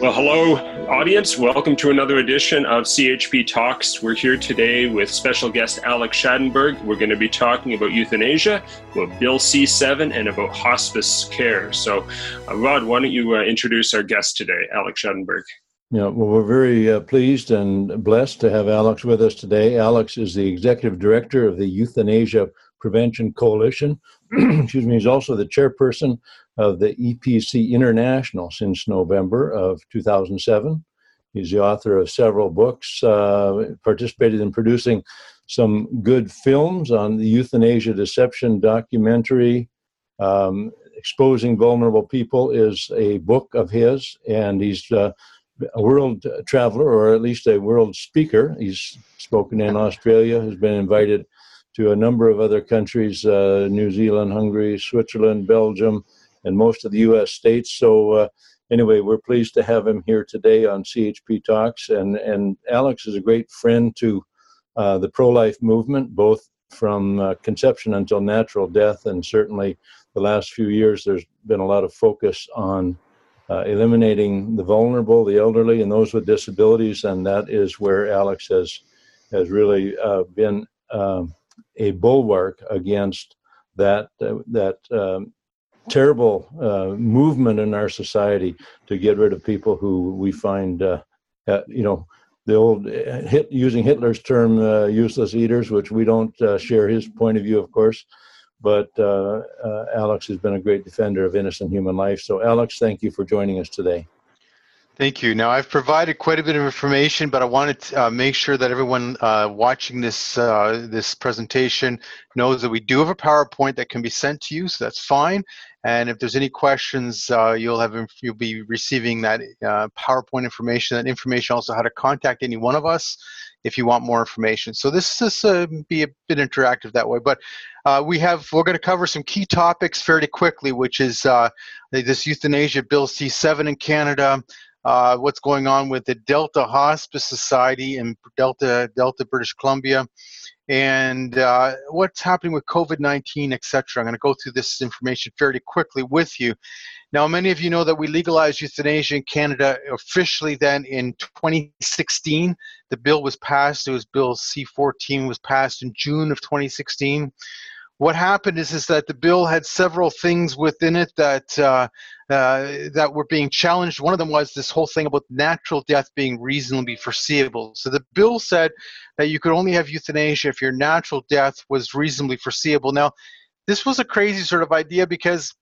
Well, hello, audience. Welcome to another edition of CHP Talks. We're here today with special guest Alex Schadenberg. We're going to be talking about euthanasia, about Bill C 7, and about hospice care. So, uh, Rod, why don't you uh, introduce our guest today, Alex Schadenberg? Yeah, well, we're very uh, pleased and blessed to have Alex with us today. Alex is the executive director of the Euthanasia Prevention Coalition. Excuse me, he's also the chairperson of the EPC International since November of 2007. He's the author of several books, uh, participated in producing some good films on the euthanasia deception documentary. Um, Exposing Vulnerable People is a book of his, and he's uh, a world traveler, or at least a world speaker. He's spoken in Australia, has been invited to a number of other countries uh, New Zealand, Hungary, Switzerland, Belgium, and most of the U.S. states. So uh, anyway, we're pleased to have him here today on CHP Talks, and and Alex is a great friend to uh, the pro-life movement, both from uh, conception until natural death, and certainly the last few years there's been a lot of focus on. Uh, eliminating the vulnerable, the elderly, and those with disabilities, and that is where Alex has has really uh, been um, a bulwark against that uh, that um, terrible uh, movement in our society to get rid of people who we find, uh, you know, the old uh, hit, using Hitler's term, uh, useless eaters, which we don't uh, share his point of view, of course. But uh, Alex has been a great defender of innocent human life. So, Alex, thank you for joining us today. Thank you. Now, I've provided quite a bit of information, but I wanted to uh, make sure that everyone uh, watching this uh, this presentation knows that we do have a PowerPoint that can be sent to you, so that's fine. And if there's any questions, uh, you'll have you'll be receiving that uh, PowerPoint information. That information also how to contact any one of us if you want more information. So this is uh, be a bit interactive that way. But we have we're going to cover some key topics fairly quickly, which is this euthanasia bill C7 in Canada uh, what's going on with the Delta Hospice Society in Delta, Delta, British Columbia, and uh, what's happening with COVID-19, etc. I'm going to go through this information fairly quickly with you. Now, many of you know that we legalized euthanasia in Canada officially then in 2016. The bill was passed. It was Bill C-14 was passed in June of 2016 what happened is is that the bill had several things within it that uh, uh, that were being challenged. One of them was this whole thing about natural death being reasonably foreseeable. So the bill said that you could only have euthanasia if your natural death was reasonably foreseeable. Now, this was a crazy sort of idea because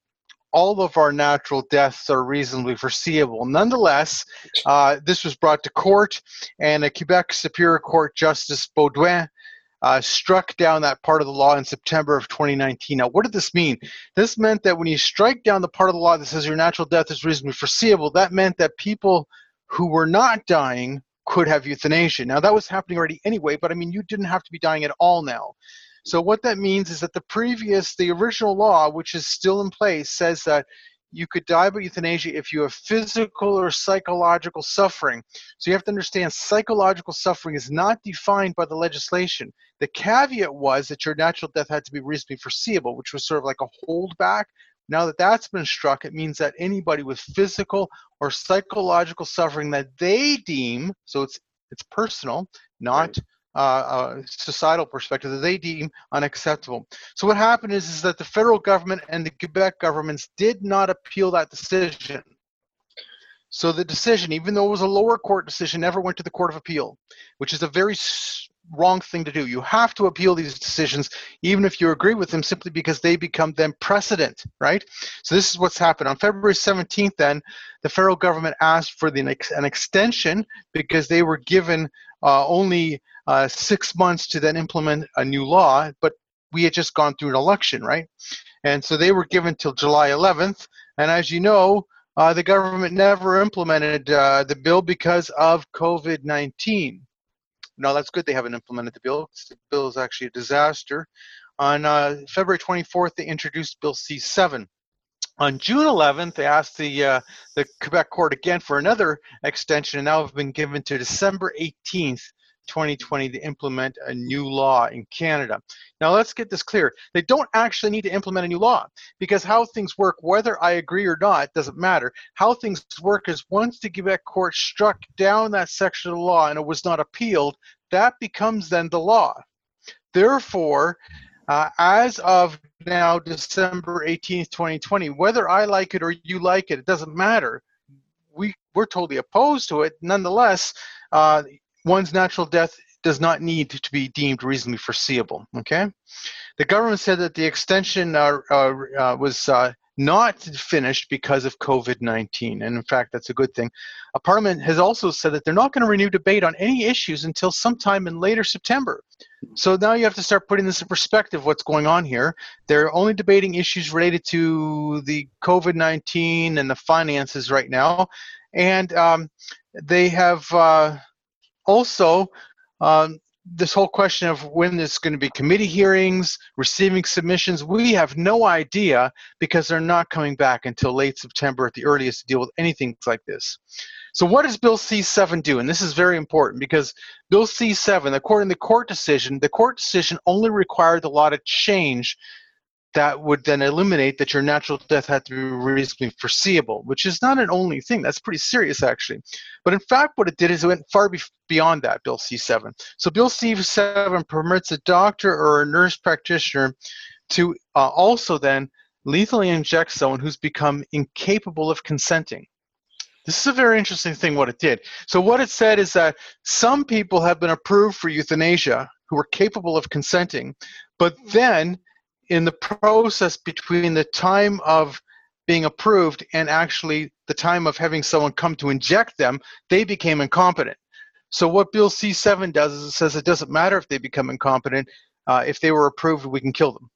all of our natural deaths are reasonably foreseeable. Nonetheless, uh, this was brought to court, and a Quebec Superior Court Justice Baudouin uh, struck down that part of the law in September of 2019. Now, what did this mean? This meant that when you strike down the part of the law that says your natural death is reasonably foreseeable, that meant that people who were not dying could have euthanasia. Now, that was happening already anyway, but I mean, you didn't have to be dying at all now. So, what that means is that the previous, the original law, which is still in place, says that you could die by euthanasia if you have physical or psychological suffering. So you have to understand psychological suffering is not defined by the legislation. The caveat was that your natural death had to be reasonably foreseeable, which was sort of like a holdback. Now that that's been struck, it means that anybody with physical or psychological suffering that they deem, so it's it's personal, not right uh, societal perspective that they deem unacceptable. So what happened is, is that the federal government and the Quebec governments did not appeal that decision. So the decision, even though it was a lower court decision, never went to the Court of Appeal, which is a very wrong thing to do. You have to appeal these decisions, even if you agree with them, simply because they become then precedent, right? So this is what's happened. On February 17th, then, the federal government asked for the, an extension because they were given uh, only uh, six months to then implement a new law, but we had just gone through an election, right? And so they were given till July 11th. And as you know, uh, the government never implemented uh, the bill because of COVID 19. No, that's good they haven't implemented the bill. The bill is actually a disaster. On uh, February 24th, they introduced Bill C 7. On June 11th, they asked the uh, the Quebec court again for another extension, and now have been given to December 18th 2020 to implement a new law in Canada. Now, let's get this clear. They don't actually need to implement a new law because how things work, whether I agree or not, doesn't matter. How things work is once the Quebec court struck down that section of the law and it was not appealed, that becomes then the law. Therefore, uh, as of now, December 18th, 2020, whether I like it or you like it, it doesn't matter. We, we're totally opposed to it. Nonetheless, uh, one's natural death does not need to be deemed reasonably foreseeable. Okay, the government said that the extension uh, uh, uh was uh, not finished because of COVID 19. And in fact, that's a good thing. A Parliament has also said that they're not going to renew debate on any issues until sometime in later September. So now you have to start putting this in perspective what's going on here. They're only debating issues related to the COVID 19 and the finances right now. And um, they have uh, also um, this whole question of when there's going to be committee hearings, receiving submissions, we have no idea because they're not coming back until late September at the earliest to deal with anything like this. So what does Bill C7 do? And this is very important because Bill C7, according to the court decision, the court decision only required the law to change that would then eliminate that your natural death had to be reasonably foreseeable, which is not an only thing. That's pretty serious, actually. But in fact, what it did is it went far be- beyond that, Bill C7. So, Bill C7 permits a doctor or a nurse practitioner to uh, also then lethally inject someone who's become incapable of consenting. This is a very interesting thing what it did. So, what it said is that some people have been approved for euthanasia who are capable of consenting, but then in the process between the time of being approved and actually the time of having someone come to inject them, they became incompetent. So what Bill C7 does is it says it doesn't matter if they become incompetent. Uh, if they were approved, we can kill them.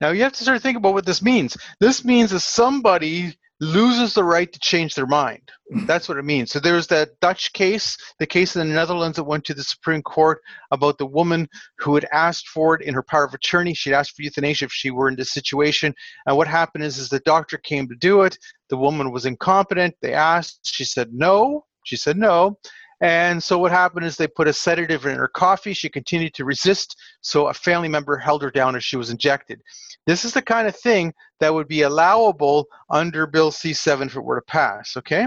Now you have to start thinking about what this means. This means that somebody loses the right to change their mind. Hmm. That's what it means. So there's that Dutch case, the case in the Netherlands that went to the Supreme Court about the woman who had asked for it in her power of attorney. She'd asked for euthanasia if she were in this situation. And what happened is, is the doctor came to do it. The woman was incompetent. They asked. She said no. She said no. And so what happened is they put a sedative in her coffee. She continued to resist, so a family member held her down as she was injected. This is the kind of thing that would be allowable under Bill C7 if it were to pass, okay?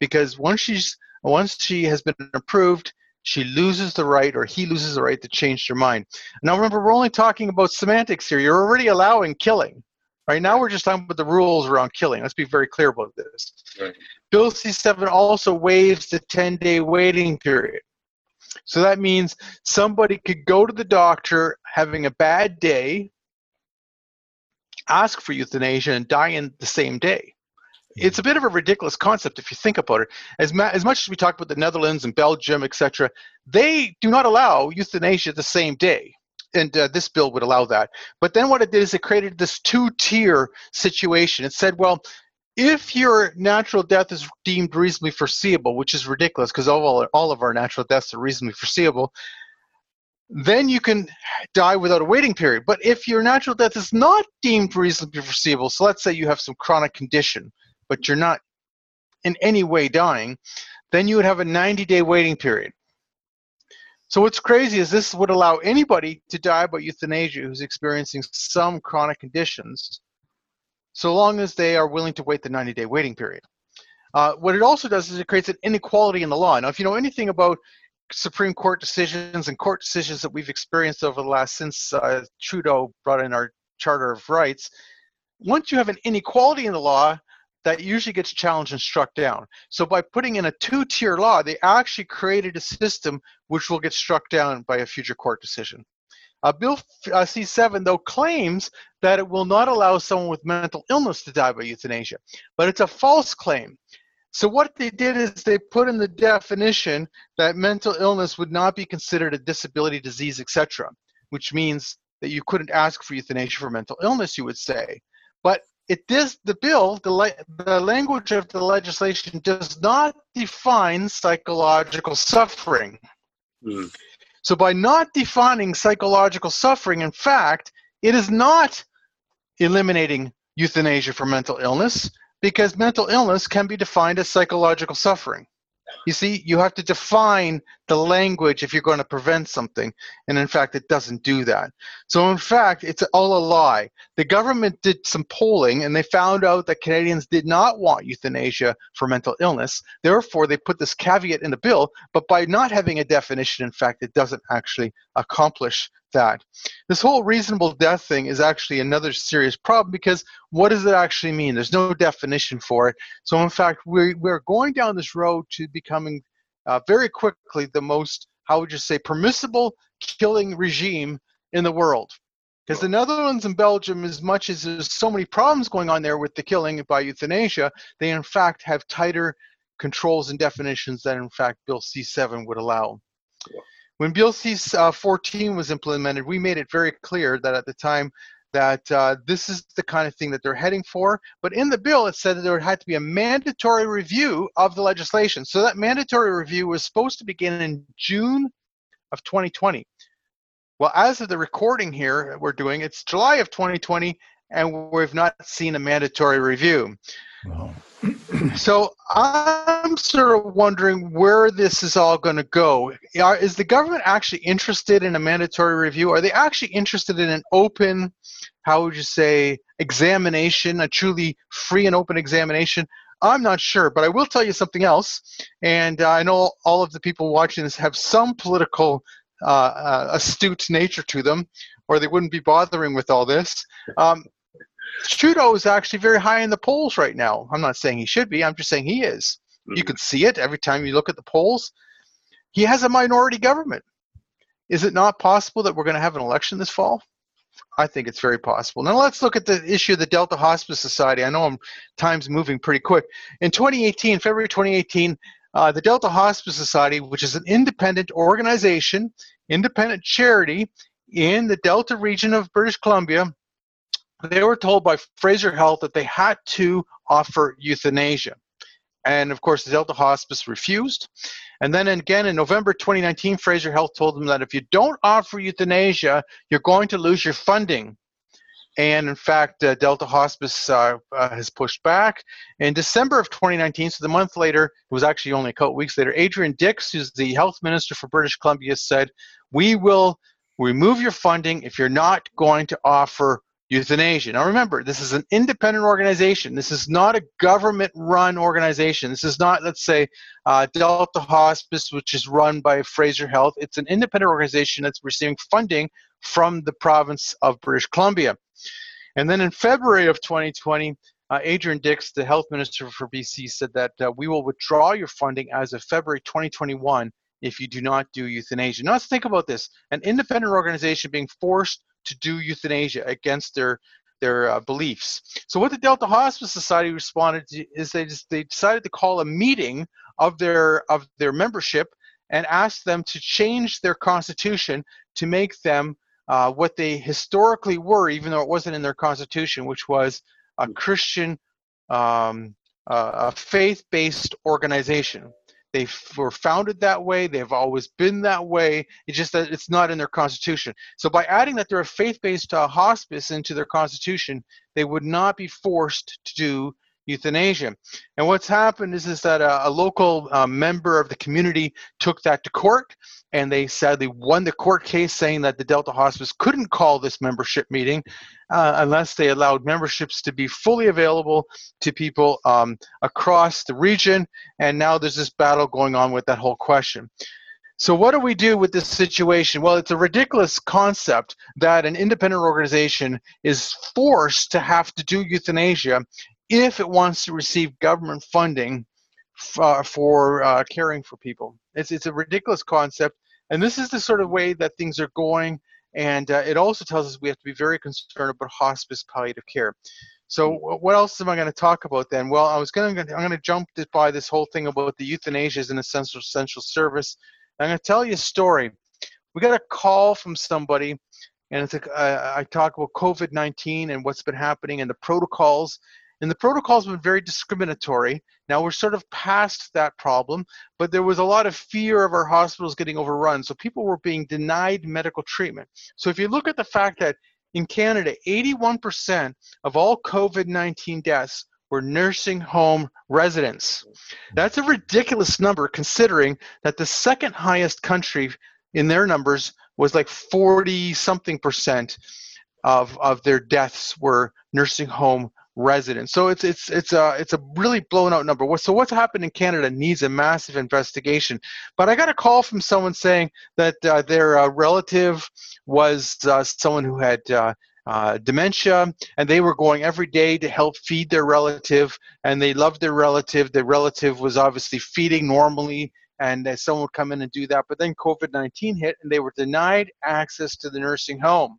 Because once she's once she has been approved, she loses the right or he loses the right to change their mind. Now remember, we're only talking about semantics here. You're already allowing killing. Right now, we're just talking about the rules around killing. Let's be very clear about this. Right. Bill C7 also waives the 10 day waiting period. So that means somebody could go to the doctor having a bad day, ask for euthanasia, and die in the same day. It's a mm-hmm. bit of a ridiculous concept if you think about it. As, ma- as much as we talk about the Netherlands and Belgium, etc., they do not allow euthanasia the same day and uh, this bill would allow that. But then what it did is it created this two-tier situation. It said, well, if your natural death is deemed reasonably foreseeable, which is ridiculous because all, all of our natural deaths are reasonably foreseeable, then you can die without a waiting period. But if your natural death is not deemed reasonably foreseeable, so let's say you have some chronic condition, but you're not in any way dying, then you would have a 90 day waiting period. So what's crazy is this would allow anybody to die by euthanasia who's experiencing some chronic conditions, so long as they are willing to wait the 90-day waiting period. Uh, what it also does is it creates an inequality in the law. Now, if you know anything about Supreme Court decisions and court decisions that we've experienced over the last since uh, Trudeau brought in our Charter of Rights, once you have an inequality in the law, that usually gets challenged and struck down. So by putting in a two-tier law, they actually created a system which will get struck down by a future court decision. Uh, Bill uh, C7, though, claims that it will not allow someone with mental illness to die by euthanasia, but it's a false claim. So what they did is they put in the definition that mental illness would not be considered a disability, disease, etc., which means that you couldn't ask for euthanasia for mental illness, you would say. It does the bill the, the language of the legislation does not define psychological suffering mm. so by not defining psychological suffering in fact it is not eliminating euthanasia for mental illness because mental illness can be defined as psychological suffering You see, you have to define the language if you're going to prevent something. And in fact, it doesn't do that. So, in fact, it's all a lie. The government did some polling and they found out that Canadians did not want euthanasia for mental illness. Therefore, they put this caveat in the bill. But by not having a definition, in fact, it doesn't actually accomplish that. This whole reasonable death thing is actually another serious problem because what does it actually mean? There's no definition for it. So, in fact, we're, we're going down this road to becoming uh, very quickly the most, how would you say, permissible killing regime in the world. Because the Netherlands and Belgium, as much as there's so many problems going on there with the killing by euthanasia, they in fact have tighter controls and definitions than in fact Bill C7 would allow. When Bill C14 uh, was implemented, we made it very clear that at the time that uh, this is the kind of thing that they're heading for. But in the bill, it said that there had to be a mandatory review of the legislation. So that mandatory review was supposed to begin in June of 2020. Well, as of the recording here we're doing, it's July of 2020, and we've not seen a mandatory review. Wow. So I'm sort of wondering where this is all going to go. Is the government actually interested in a mandatory review? Are they actually interested in an open, how would you say, examination, a truly free and open examination? I'm not sure, but I will tell you something else. And uh, I know all of the people watching this have some political uh, uh, astute nature to them, or they wouldn't be bothering with all this. Um, Trudeau is actually very high in the polls right now. I'm not saying he should be. I'm just saying he is. Mm-hmm. You can see it every time you look at the polls. He has a minority government. Is it not possible that we're going to have an election this fall? I think it's very possible. Now let's look at the issue of the Delta Hospice Society. I know I'm, time's moving pretty quick. In 2018, February 2018, uh, the Delta Hospice Society, which is an independent organization, independent charity in the Delta region of British Columbia, they were told by Fraser Health that they had to offer euthanasia. And of course, Delta Hospice refused. And then again in November 2019, Fraser Health told them that if you don't offer euthanasia, you're going to lose your funding. And in fact, uh, Delta Hospice uh, uh, has pushed back. In December of 2019, so the month later, it was actually only a couple weeks later, Adrian Dix, who's the health minister for British Columbia, said, We will remove your funding if you're not going to offer euthanasia. Now remember, this is an independent organization. This is not a government-run organization. This is not, let's say, uh, Delta Hospice, which is run by Fraser Health. It's an independent organization that's receiving funding from the province of British Columbia. And then in February of 2020, uh, Adrian Dix, the health minister for BC, said that uh, we will withdraw your funding as of February 2021 if you do not do euthanasia. Now let's think about this. An independent organization being forced to do euthanasia against their their uh, beliefs. So what the Delta Hospice Society responded to is they just, they decided to call a meeting of their of their membership and ask them to change their constitution to make them uh, what they historically were, even though it wasn't in their constitution, which was a Christian, um, uh, a faith-based organization. They were founded that way. They've always been that way. It's just that it's not in their constitution. So by adding that they're a faith-based uh, hospice into their constitution, they would not be forced to do euthanasia. And what's happened is, is that a, a local uh, member of the community took that to court, and they sadly won the court case saying that the Delta Hospice couldn't call this membership meeting uh, unless they allowed memberships to be fully available to people um, across the region. And now there's this battle going on with that whole question. So what do we do with this situation? Well, it's a ridiculous concept that an independent organization is forced to have to do euthanasia if it wants to receive government funding uh, for uh, caring for people. It's, it's a ridiculous concept. And this is the sort of way that things are going. And uh, it also tells us we have to be very concerned about hospice palliative care. So what else am I going to talk about then? Well, I was going to I'm going to jump by this whole thing about the euthanasia as an essential essential service. I'm going to tell you a story. We got a call from somebody, and it's a, uh, I talk about COVID-19 and what's been happening and the protocols and the protocols been very discriminatory. Now we're sort of past that problem, but there was a lot of fear of our hospitals getting overrun. So people were being denied medical treatment. So if you look at the fact that in Canada, 81% of all COVID 19 deaths were nursing home residents. That's a ridiculous number considering that the second highest country in their numbers was like 40 something percent of, of their deaths were nursing home residents. So it's it's it's a it's a really blown out number. So what's happened in Canada needs a massive investigation. But I got a call from someone saying that uh, their uh, relative was uh, someone who had uh, uh, dementia, and they were going every day to help feed their relative, and they loved their relative. The relative was obviously feeding normally, and someone would come in and do that. But then COVID 19 hit, and they were denied access to the nursing home.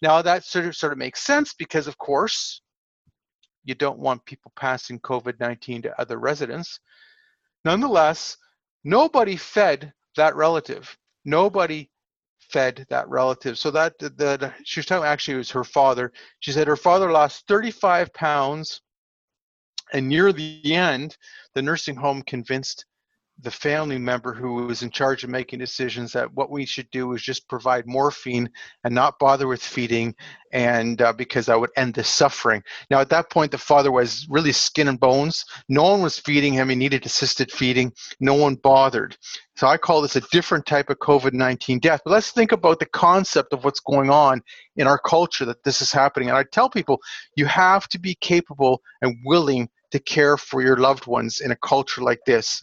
Now that sort of sort of makes sense because, of course, you don't want people passing COVID 19 to other residents. Nonetheless, nobody fed that relative. Nobody fed that relative. So that the she was talking actually it was her father. She said her father lost 35 pounds, and near the end, the nursing home convinced the family member who was in charge of making decisions that what we should do is just provide morphine and not bother with feeding and uh, because that would end the suffering. Now at that point the father was really skin and bones. No one was feeding him. He needed assisted feeding. No one bothered. So i call this a different type of covid-19 death. But let's think about the concept of what's going on in our culture that this is happening. And i tell people you have to be capable and willing to care for your loved ones in a culture like this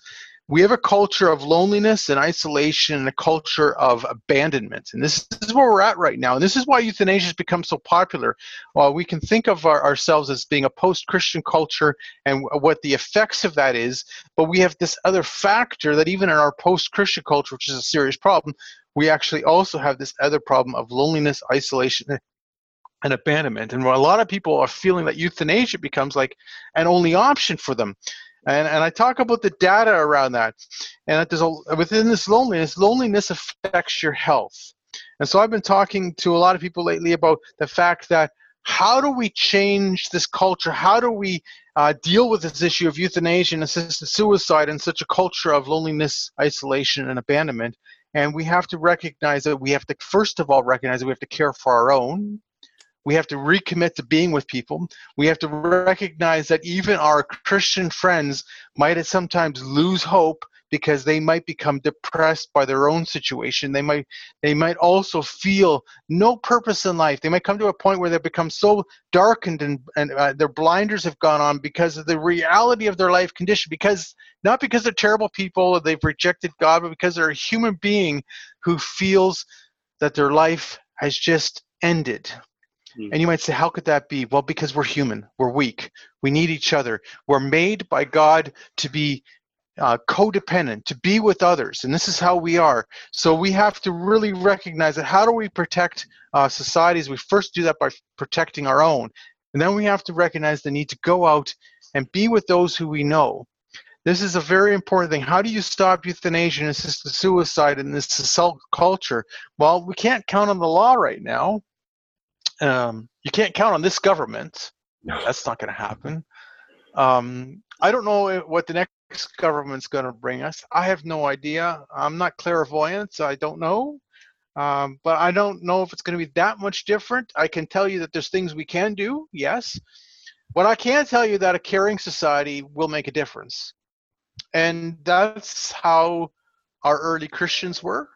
we have a culture of loneliness and isolation and a culture of abandonment. And this is where we're at right now. And this is why euthanasia has become so popular. While we can think of our, ourselves as being a post Christian culture and what the effects of that is, but we have this other factor that even in our post Christian culture, which is a serious problem, we actually also have this other problem of loneliness, isolation, eh, and abandonment. And a lot of people are feeling that euthanasia becomes like an only option for them. And, and I talk about the data around that. And that there's a, within this loneliness, loneliness affects your health. And so I've been talking to a lot of people lately about the fact that how do we change this culture? How do we uh, deal with this issue of euthanasia and assisted suicide in such a culture of loneliness, isolation, and abandonment? And we have to recognize that we have to, first of all, recognize that we have to care for our own we have to recommit to being with people. We have to recognize that even our Christian friends might sometimes lose hope because they might become depressed by their own situation. They might they might also feel no purpose in life. They might come to a point where they become so darkened and, and uh, their blinders have gone on because of the reality of their life condition. Because not because they're terrible people or they've rejected God, but because they're a human being who feels that their life has just ended. Hmm. And you might say, how could that be? Well, because we're human, we're weak, we need each other. We're made by God to be uh, codependent, to be with others, and this is how we are. So we have to really recognize that. How do we protect uh, societies? We first do that by protecting our own, and then we have to recognize the need to go out and be with those who we know. This is a very important thing. How do you stop euthanasia and assisted suicide in this culture? Well, we can't count on the law right now um, you can't count on this government. No. That's not going to happen. Um, I don't know what the next government's going to bring us. I have no idea. I'm not clairvoyant, so I don't know. Um, but I don't know if it's going to be that much different. I can tell you that there's things we can do, yes. But I can tell you that a caring society will make a difference. And that's how our early Christians were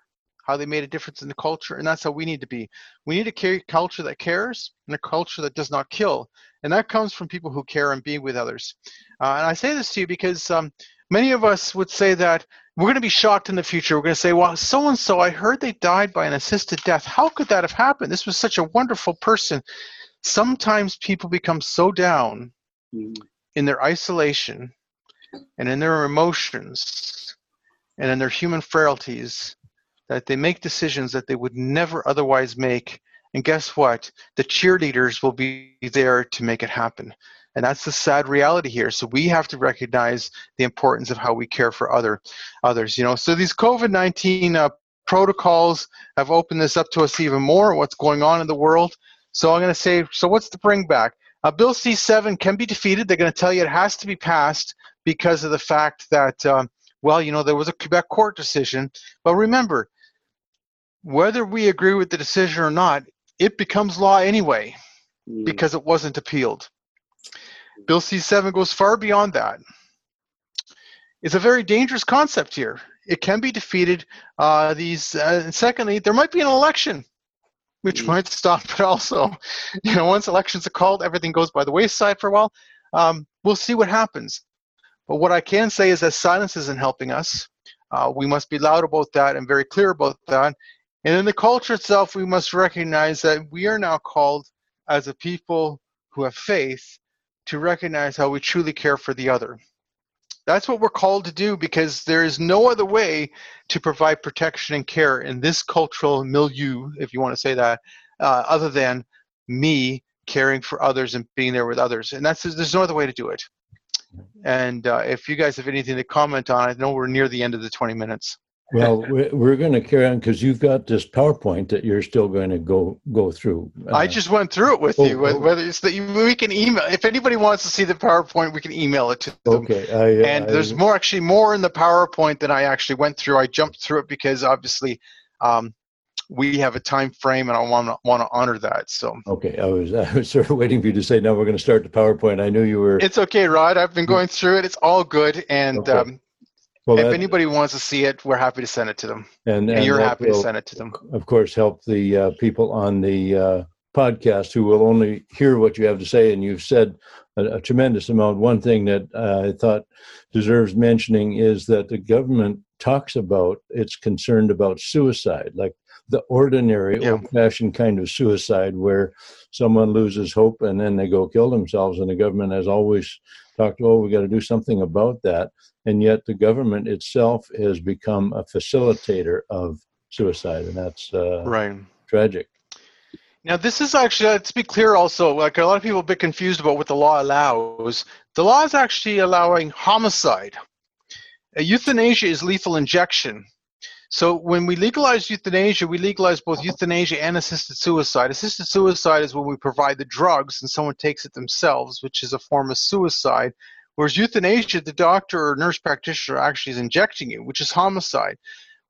how they made a difference in the culture, and that's how we need to be. We need to carry a culture that cares and a culture that does not kill, and that comes from people who care and be with others. Uh, and I say this to you because um, many of us would say that we're going to be shocked in the future. We're going to say, "Well, so and so, I heard they died by an assisted death. How could that have happened? This was such a wonderful person." Sometimes people become so down mm. in their isolation and in their emotions and in their human frailties that they make decisions that they would never otherwise make. And guess what? The cheerleaders will be there to make it happen. And that's the sad reality here. So we have to recognize the importance of how we care for other others. You know, so these COVID-19 uh, protocols have opened this up to us even more. What's going on in the world? So I'm going to say, so what's the bring back? Uh, Bill C7 can be defeated. They're going to tell you it has to be passed because of the fact that, um, well, you know, there was a Quebec court decision. But remember, whether we agree with the decision or not, it becomes law anyway mm. because it wasn't appealed. Bill C7 goes far beyond that. It's a very dangerous concept here. It can be defeated. Uh, these, uh, secondly, there might be an election, which mm. might stop it also. You know, once elections are called, everything goes by the wayside for a while. Um, we'll see what happens. But what I can say is that silence isn't helping us. Uh, we must be loud about that and very clear about that. And in the culture itself, we must recognize that we are now called as a people who have faith to recognize how we truly care for the other. That's what we're called to do because there is no other way to provide protection and care in this cultural milieu, if you want to say that, uh, other than me caring for others and being there with others. And that's there's no other way to do it. And uh, if you guys have anything to comment on, I know we're near the end of the 20 minutes. Well, we're going to carry on because you've got this PowerPoint that you're still going to go go through. Uh, I just went through it with oh, you. Oh. Whether it's that we can email, if anybody wants to see the PowerPoint, we can email it to them. Okay. I, and I, there's more, actually, more in the PowerPoint than I actually went through. I jumped through it because obviously um, we have a time frame, and I want to want to honor that. So. Okay, I was I was sort of waiting for you to say now we're going to start the PowerPoint. I knew you were. It's okay, Rod. I've been going through it. It's all good, and. Okay. Um, well, if that, anybody wants to see it, we're happy to send it to them. And, and, and you're happy will, to send it to them. Of course, help the uh, people on the uh, podcast who will only hear what you have to say. And you've said a, a tremendous amount. One thing that uh, I thought deserves mentioning is that the government talks about it's concerned about suicide, like the ordinary yeah. old fashioned kind of suicide where someone loses hope and then they go kill themselves. And the government has always talked, oh, we got to do something about that. And yet the government itself has become a facilitator of suicide. And that's uh, right. tragic. Now, this is actually, let's be clear also, like a lot of people a bit confused about what the law allows. The law is actually allowing homicide. A euthanasia is lethal injection. So when we legalize euthanasia, we legalize both euthanasia and assisted suicide. Assisted suicide is when we provide the drugs and someone takes it themselves, which is a form of suicide. Whereas euthanasia, the doctor or nurse practitioner actually is injecting you, which is homicide.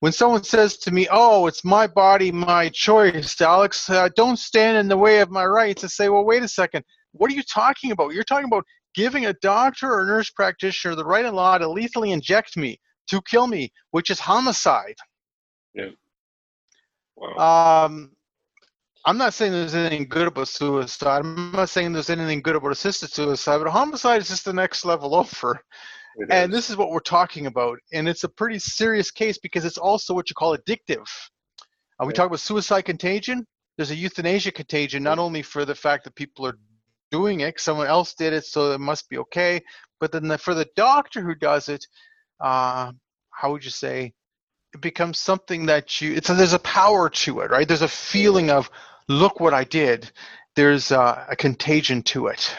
When someone says to me, "Oh, it's my body, my choice," Alex, uh, don't stand in the way of my rights. I say, "Well, wait a second. What are you talking about? You're talking about giving a doctor or nurse practitioner the right and law to lethally inject me, to kill me, which is homicide." Yeah. Wow. Um, I'm not saying there's anything good about suicide. I'm not saying there's anything good about assisted suicide, but homicide is just the next level over. It and is. this is what we're talking about. And it's a pretty serious case because it's also what you call addictive. Uh, we yeah. talk about suicide contagion. There's a euthanasia contagion, not only for the fact that people are doing it, someone else did it, so it must be okay. But then the, for the doctor who does it, uh, how would you say? It becomes something that you it's a, there's a power to it right? There's a feeling of look what i did. There's a, a contagion to it.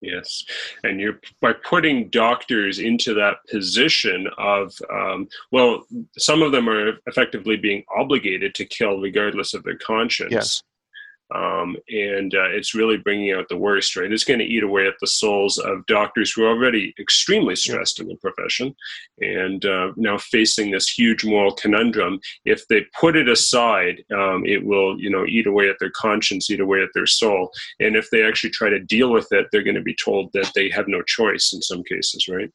Yes. And you're by putting doctors into that position of um, well some of them are effectively being obligated to kill regardless of their conscience. Yes um, and uh, it's really bringing out the worst, right? It's going to eat away at the souls of doctors who are already extremely stressed in the profession, and uh, now facing this huge moral conundrum. If they put it aside, um, it will, you know, eat away at their conscience, eat away at their soul. And if they actually try to deal with it, they're going to be told that they have no choice in some cases, right?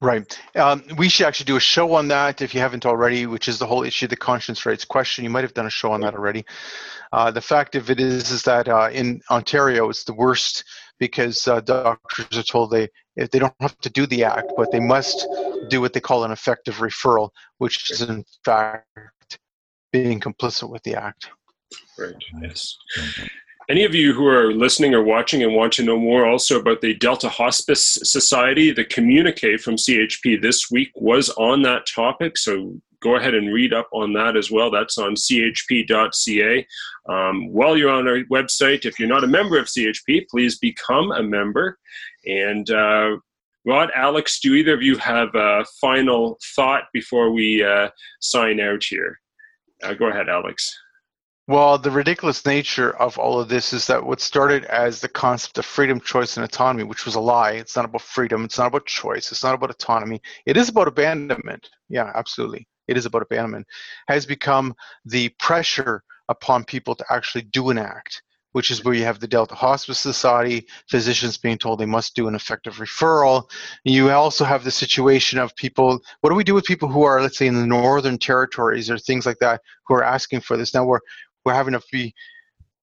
Right. Um, we should actually do a show on that if you haven't already, which is the whole issue of the conscience rights question. You might have done a show on that already. Uh, the fact of it is, is that uh, in Ontario, it's the worst because uh, doctors are told they if they don't have to do the act, but they must do what they call an effective referral, which is in fact being complicit with the act. Right. Yes. Any of you who are listening or watching and want to know more also about the Delta Hospice Society, the communique from CHP this week was on that topic. So go ahead and read up on that as well. That's on chp.ca. Um, while you're on our website, if you're not a member of CHP, please become a member. And uh, Rod, Alex, do either of you have a final thought before we uh, sign out here? Uh, go ahead, Alex. Well, the ridiculous nature of all of this is that what started as the concept of freedom, choice, and autonomy, which was a lie. It's not about freedom. It's not about choice. It's not about autonomy. It is about abandonment. Yeah, absolutely. It is about abandonment. Has become the pressure upon people to actually do an act. which is where you have the Delta Hospice Society, physicians being told they must do an effective referral. You also have the situation of people, what do we do with people who are, let's say, in the northern territories or things like that, who are asking for this? Now we're, we're having to be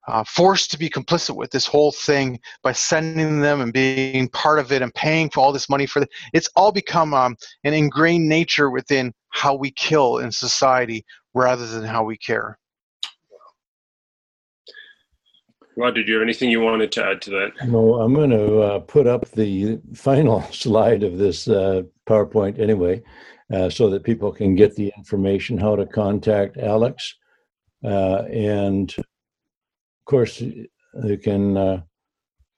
uh, forced to be complicit with this whole thing by sending them and being part of it and paying for all this money for it. It's all become um, an ingrained nature within how we kill in society rather than how we care. Rod, did you have anything you wanted to add to that? No, I'm going to uh, put up the final slide of this uh, PowerPoint anyway, uh, so that people can get the information how to contact Alex. Uh, and of course, they can uh,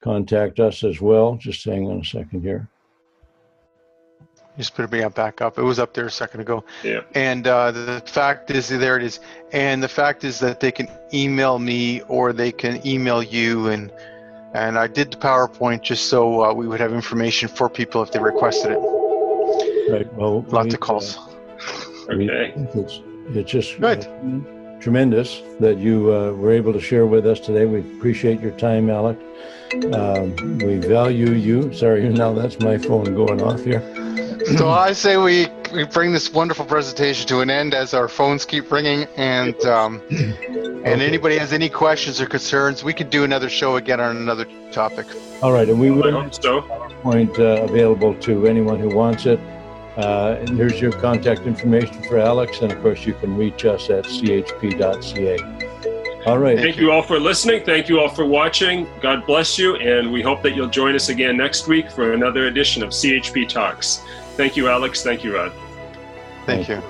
contact us as well. Just hang on a second here. Just put it back up. It was up there a second ago. Yeah. And uh, the fact is, there it is. And the fact is that they can email me or they can email you. And and I did the PowerPoint just so uh, we would have information for people if they requested it. Right. Well, lots we, of calls. Uh, okay. It's, it's just good. Tremendous that you uh, were able to share with us today. We appreciate your time, Alec. Um, we value you. Sorry, now that's my phone going off here so I say we, we bring this wonderful presentation to an end as our phones keep ringing, and um, and okay. anybody has any questions or concerns, we could do another show again on another topic. All right, and we will have so. PowerPoint uh, available to anyone who wants it. Uh, and here's your contact information for Alex, and of course you can reach us at chp.ca. All right. Thank you all for listening. Thank you all for watching. God bless you, and we hope that you'll join us again next week for another edition of CHP Talks. Thank you, Alex. Thank you, Rod. Thank you.